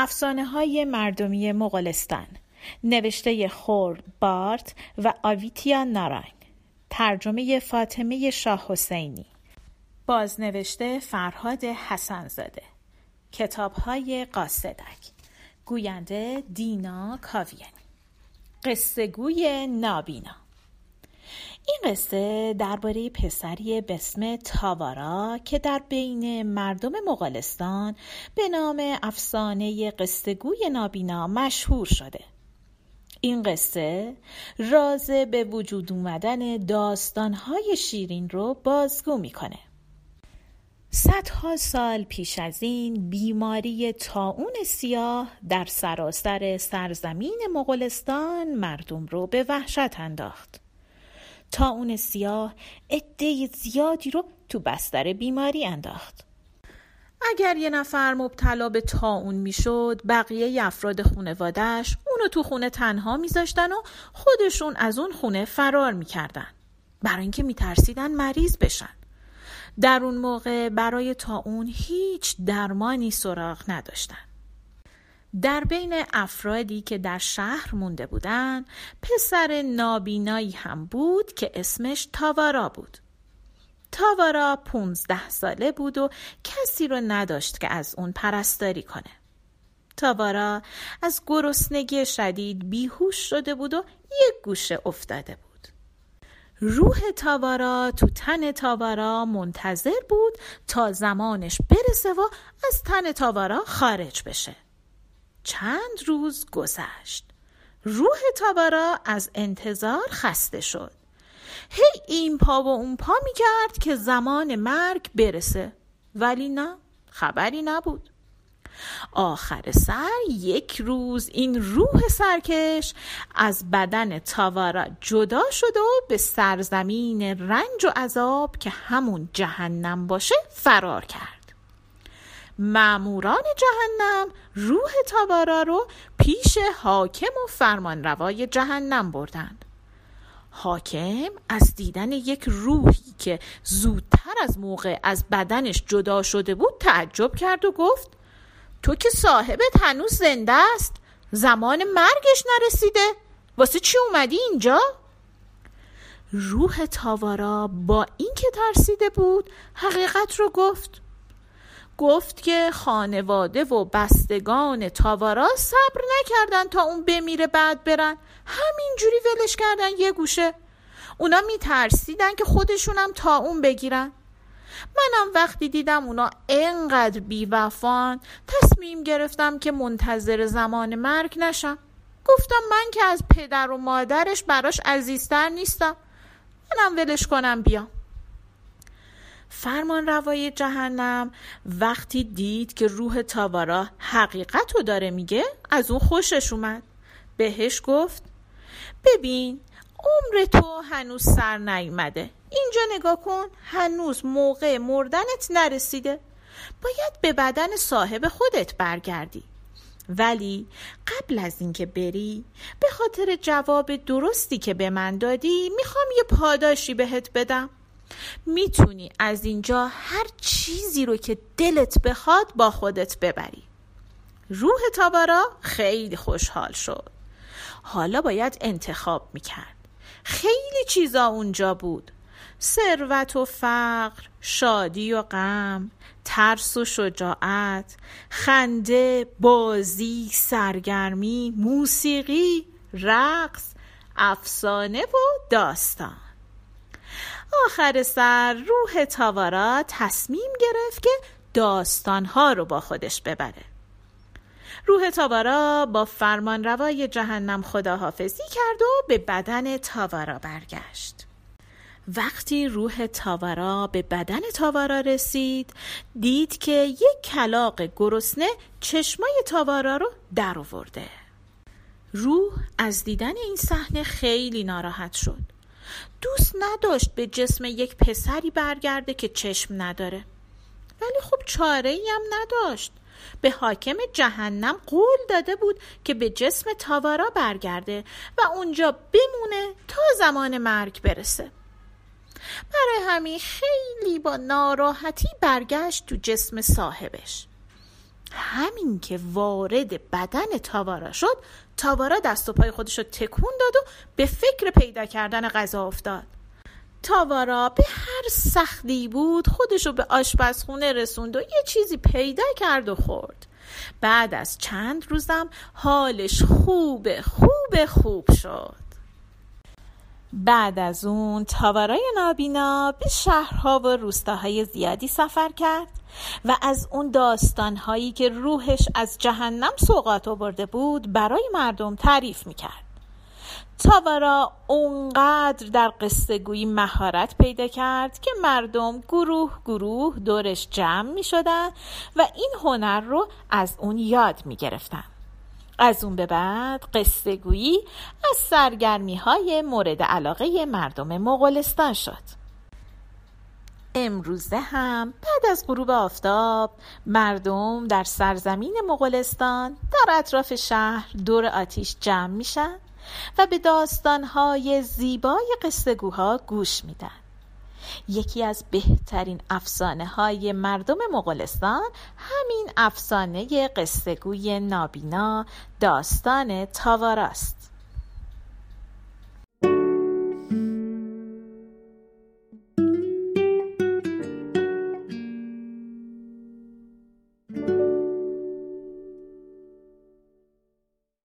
افسانه های مردمی مغولستان نوشته خور بارت و آویتیا نارنگ. ترجمه فاطمه شاه حسینی. بازنوشته فرهاد حسنزاده. کتاب های قاصدک. گوینده دینا کاویانی. قصه گوی نابینا. این قصه درباره پسری به اسم تاوارا که در بین مردم مغولستان به نام افسانه قصه گوی نابینا مشهور شده. این قصه راز به وجود اومدن داستانهای شیرین رو بازگو می‌کنه. صدها سال پیش از این بیماری تاون سیاه در سراسر سرزمین مغولستان مردم رو به وحشت انداخت. تا اون سیاه عده زیادی رو تو بستر بیماری انداخت. اگر یه نفر مبتلا به تاون می‌شد بقیه افراد خونوادهش اونو تو خونه تنها میذاشتن و خودشون از اون خونه فرار می‌کردن. برای اینکه میترسیدن مریض بشن. در اون موقع برای تاون هیچ درمانی سراغ نداشتن. در بین افرادی که در شهر مونده بودن پسر نابینایی هم بود که اسمش تاوارا بود. تاوارا پونزده ساله بود و کسی رو نداشت که از اون پرستاری کنه. تاوارا از گرسنگی شدید بیهوش شده بود و یک گوشه افتاده بود. روح تاوارا تو تن تاوارا منتظر بود تا زمانش برسه و از تن تاوارا خارج بشه. چند روز گذشت. روح تابارا از انتظار خسته شد. هی این پا و اون پا می کرد که زمان مرگ برسه. ولی نه خبری نبود. آخر سر یک روز این روح سرکش از بدن تاوارا جدا شد و به سرزمین رنج و عذاب که همون جهنم باشه فرار کرد. معموران جهنم روح تابارا رو پیش حاکم و فرمانروای جهنم بردند حاکم از دیدن یک روحی که زودتر از موقع از بدنش جدا شده بود تعجب کرد و گفت تو که صاحبت هنوز زنده است زمان مرگش نرسیده واسه چی اومدی اینجا؟ روح تاوارا با اینکه ترسیده بود حقیقت رو گفت گفت که خانواده و بستگان تاوارا صبر نکردن تا اون بمیره بعد برن. همینجوری ولش کردن یه گوشه. اونا میترسیدن که خودشونم تا اون بگیرن. منم وقتی دیدم اونا انقدر بیوفان تصمیم گرفتم که منتظر زمان مرگ نشم. گفتم من که از پدر و مادرش براش عزیزتر نیستم. منم ولش کنم بیام. فرمان روای جهنم. وقتی دید که روح تاوارا حقیقت رو داره میگه از اون خوشش اومد. بهش گفت ببین عمر تو هنوز سر نیومده. اینجا نگاه کن هنوز موقع مردنت نرسیده. باید به بدن صاحب خودت برگردی. ولی قبل از اینکه بری به خاطر جواب درستی که به من دادی می‌خوام یه پاداشی بهت بدم. می‌تونی از اینجا هر چیزی رو که دلت بخواد با خودت ببری. روح تابارا خیلی خوشحال شد. حالا باید انتخاب می‌کرد. خیلی چیزا اونجا بود. ثروت و فقر شادی و غم ترس و شجاعت خنده بازی سرگرمی موسیقی رقص افسانه و داستان. آخر سر روح تاوارا تصمیم گرفت که داستانها رو با خودش ببره. روح تاوارا با فرمان روای جهنم خداحافظی کرد و به بدن تاوارا برگشت. وقتی روح تاوارا به بدن تاوارا رسید دید که یک کلاق گرسنه چشمای تاوارا رو در آورده روح از دیدن این صحنه خیلی ناراحت شد. دوست نداشت به جسم یک پسری برگرده که چشم نداره. ولی خب چاره هم نداشت. به حاکم جهنم قول داده بود که به جسم تاوارا برگرده و اونجا بمونه تا زمان مرگ برسه. برای همین خیلی با ناراحتی برگشت تو جسم صاحبش. همین که وارد بدن تاوارا شد تاوارا دست و پای خودش رو تکون داد و به فکر پیدا کردن غذا افتاد. تاوارا به هر سختی بود خودش رو به آشپزخونه رسوند و یه چیزی پیدا کرد و خورد. بعد از چند روزم حالش خوب خوب خوب شد. بعد از اون تاوارای نابینا به شهرها و روستاهای زیادی سفر کرد. و از اون داستانهایی که روحش از جهنم سوقات آورده بود برای مردم تعریف می‌کرد تاوارا اونقدر در قصه گویی مهارت پیدا کرد که مردم گروه گروه دورش جمع می شدن و این هنر رو از اون یاد می گرفتن. از اون به بعد قصه گویی از سرگرمی های مورد علاقه مردم مغولستان شد. امروزه هم بعد از غروب آفتاب مردم در سرزمین مغولستان در اطراف شهر دور آتیش جمع میشن و به داستانهای زیبای قصهگوها گوش میدن. یکی از بهترین افسانه های مردم مغولستان همین افسانه قصهگوی نابینا داستان تاواراست.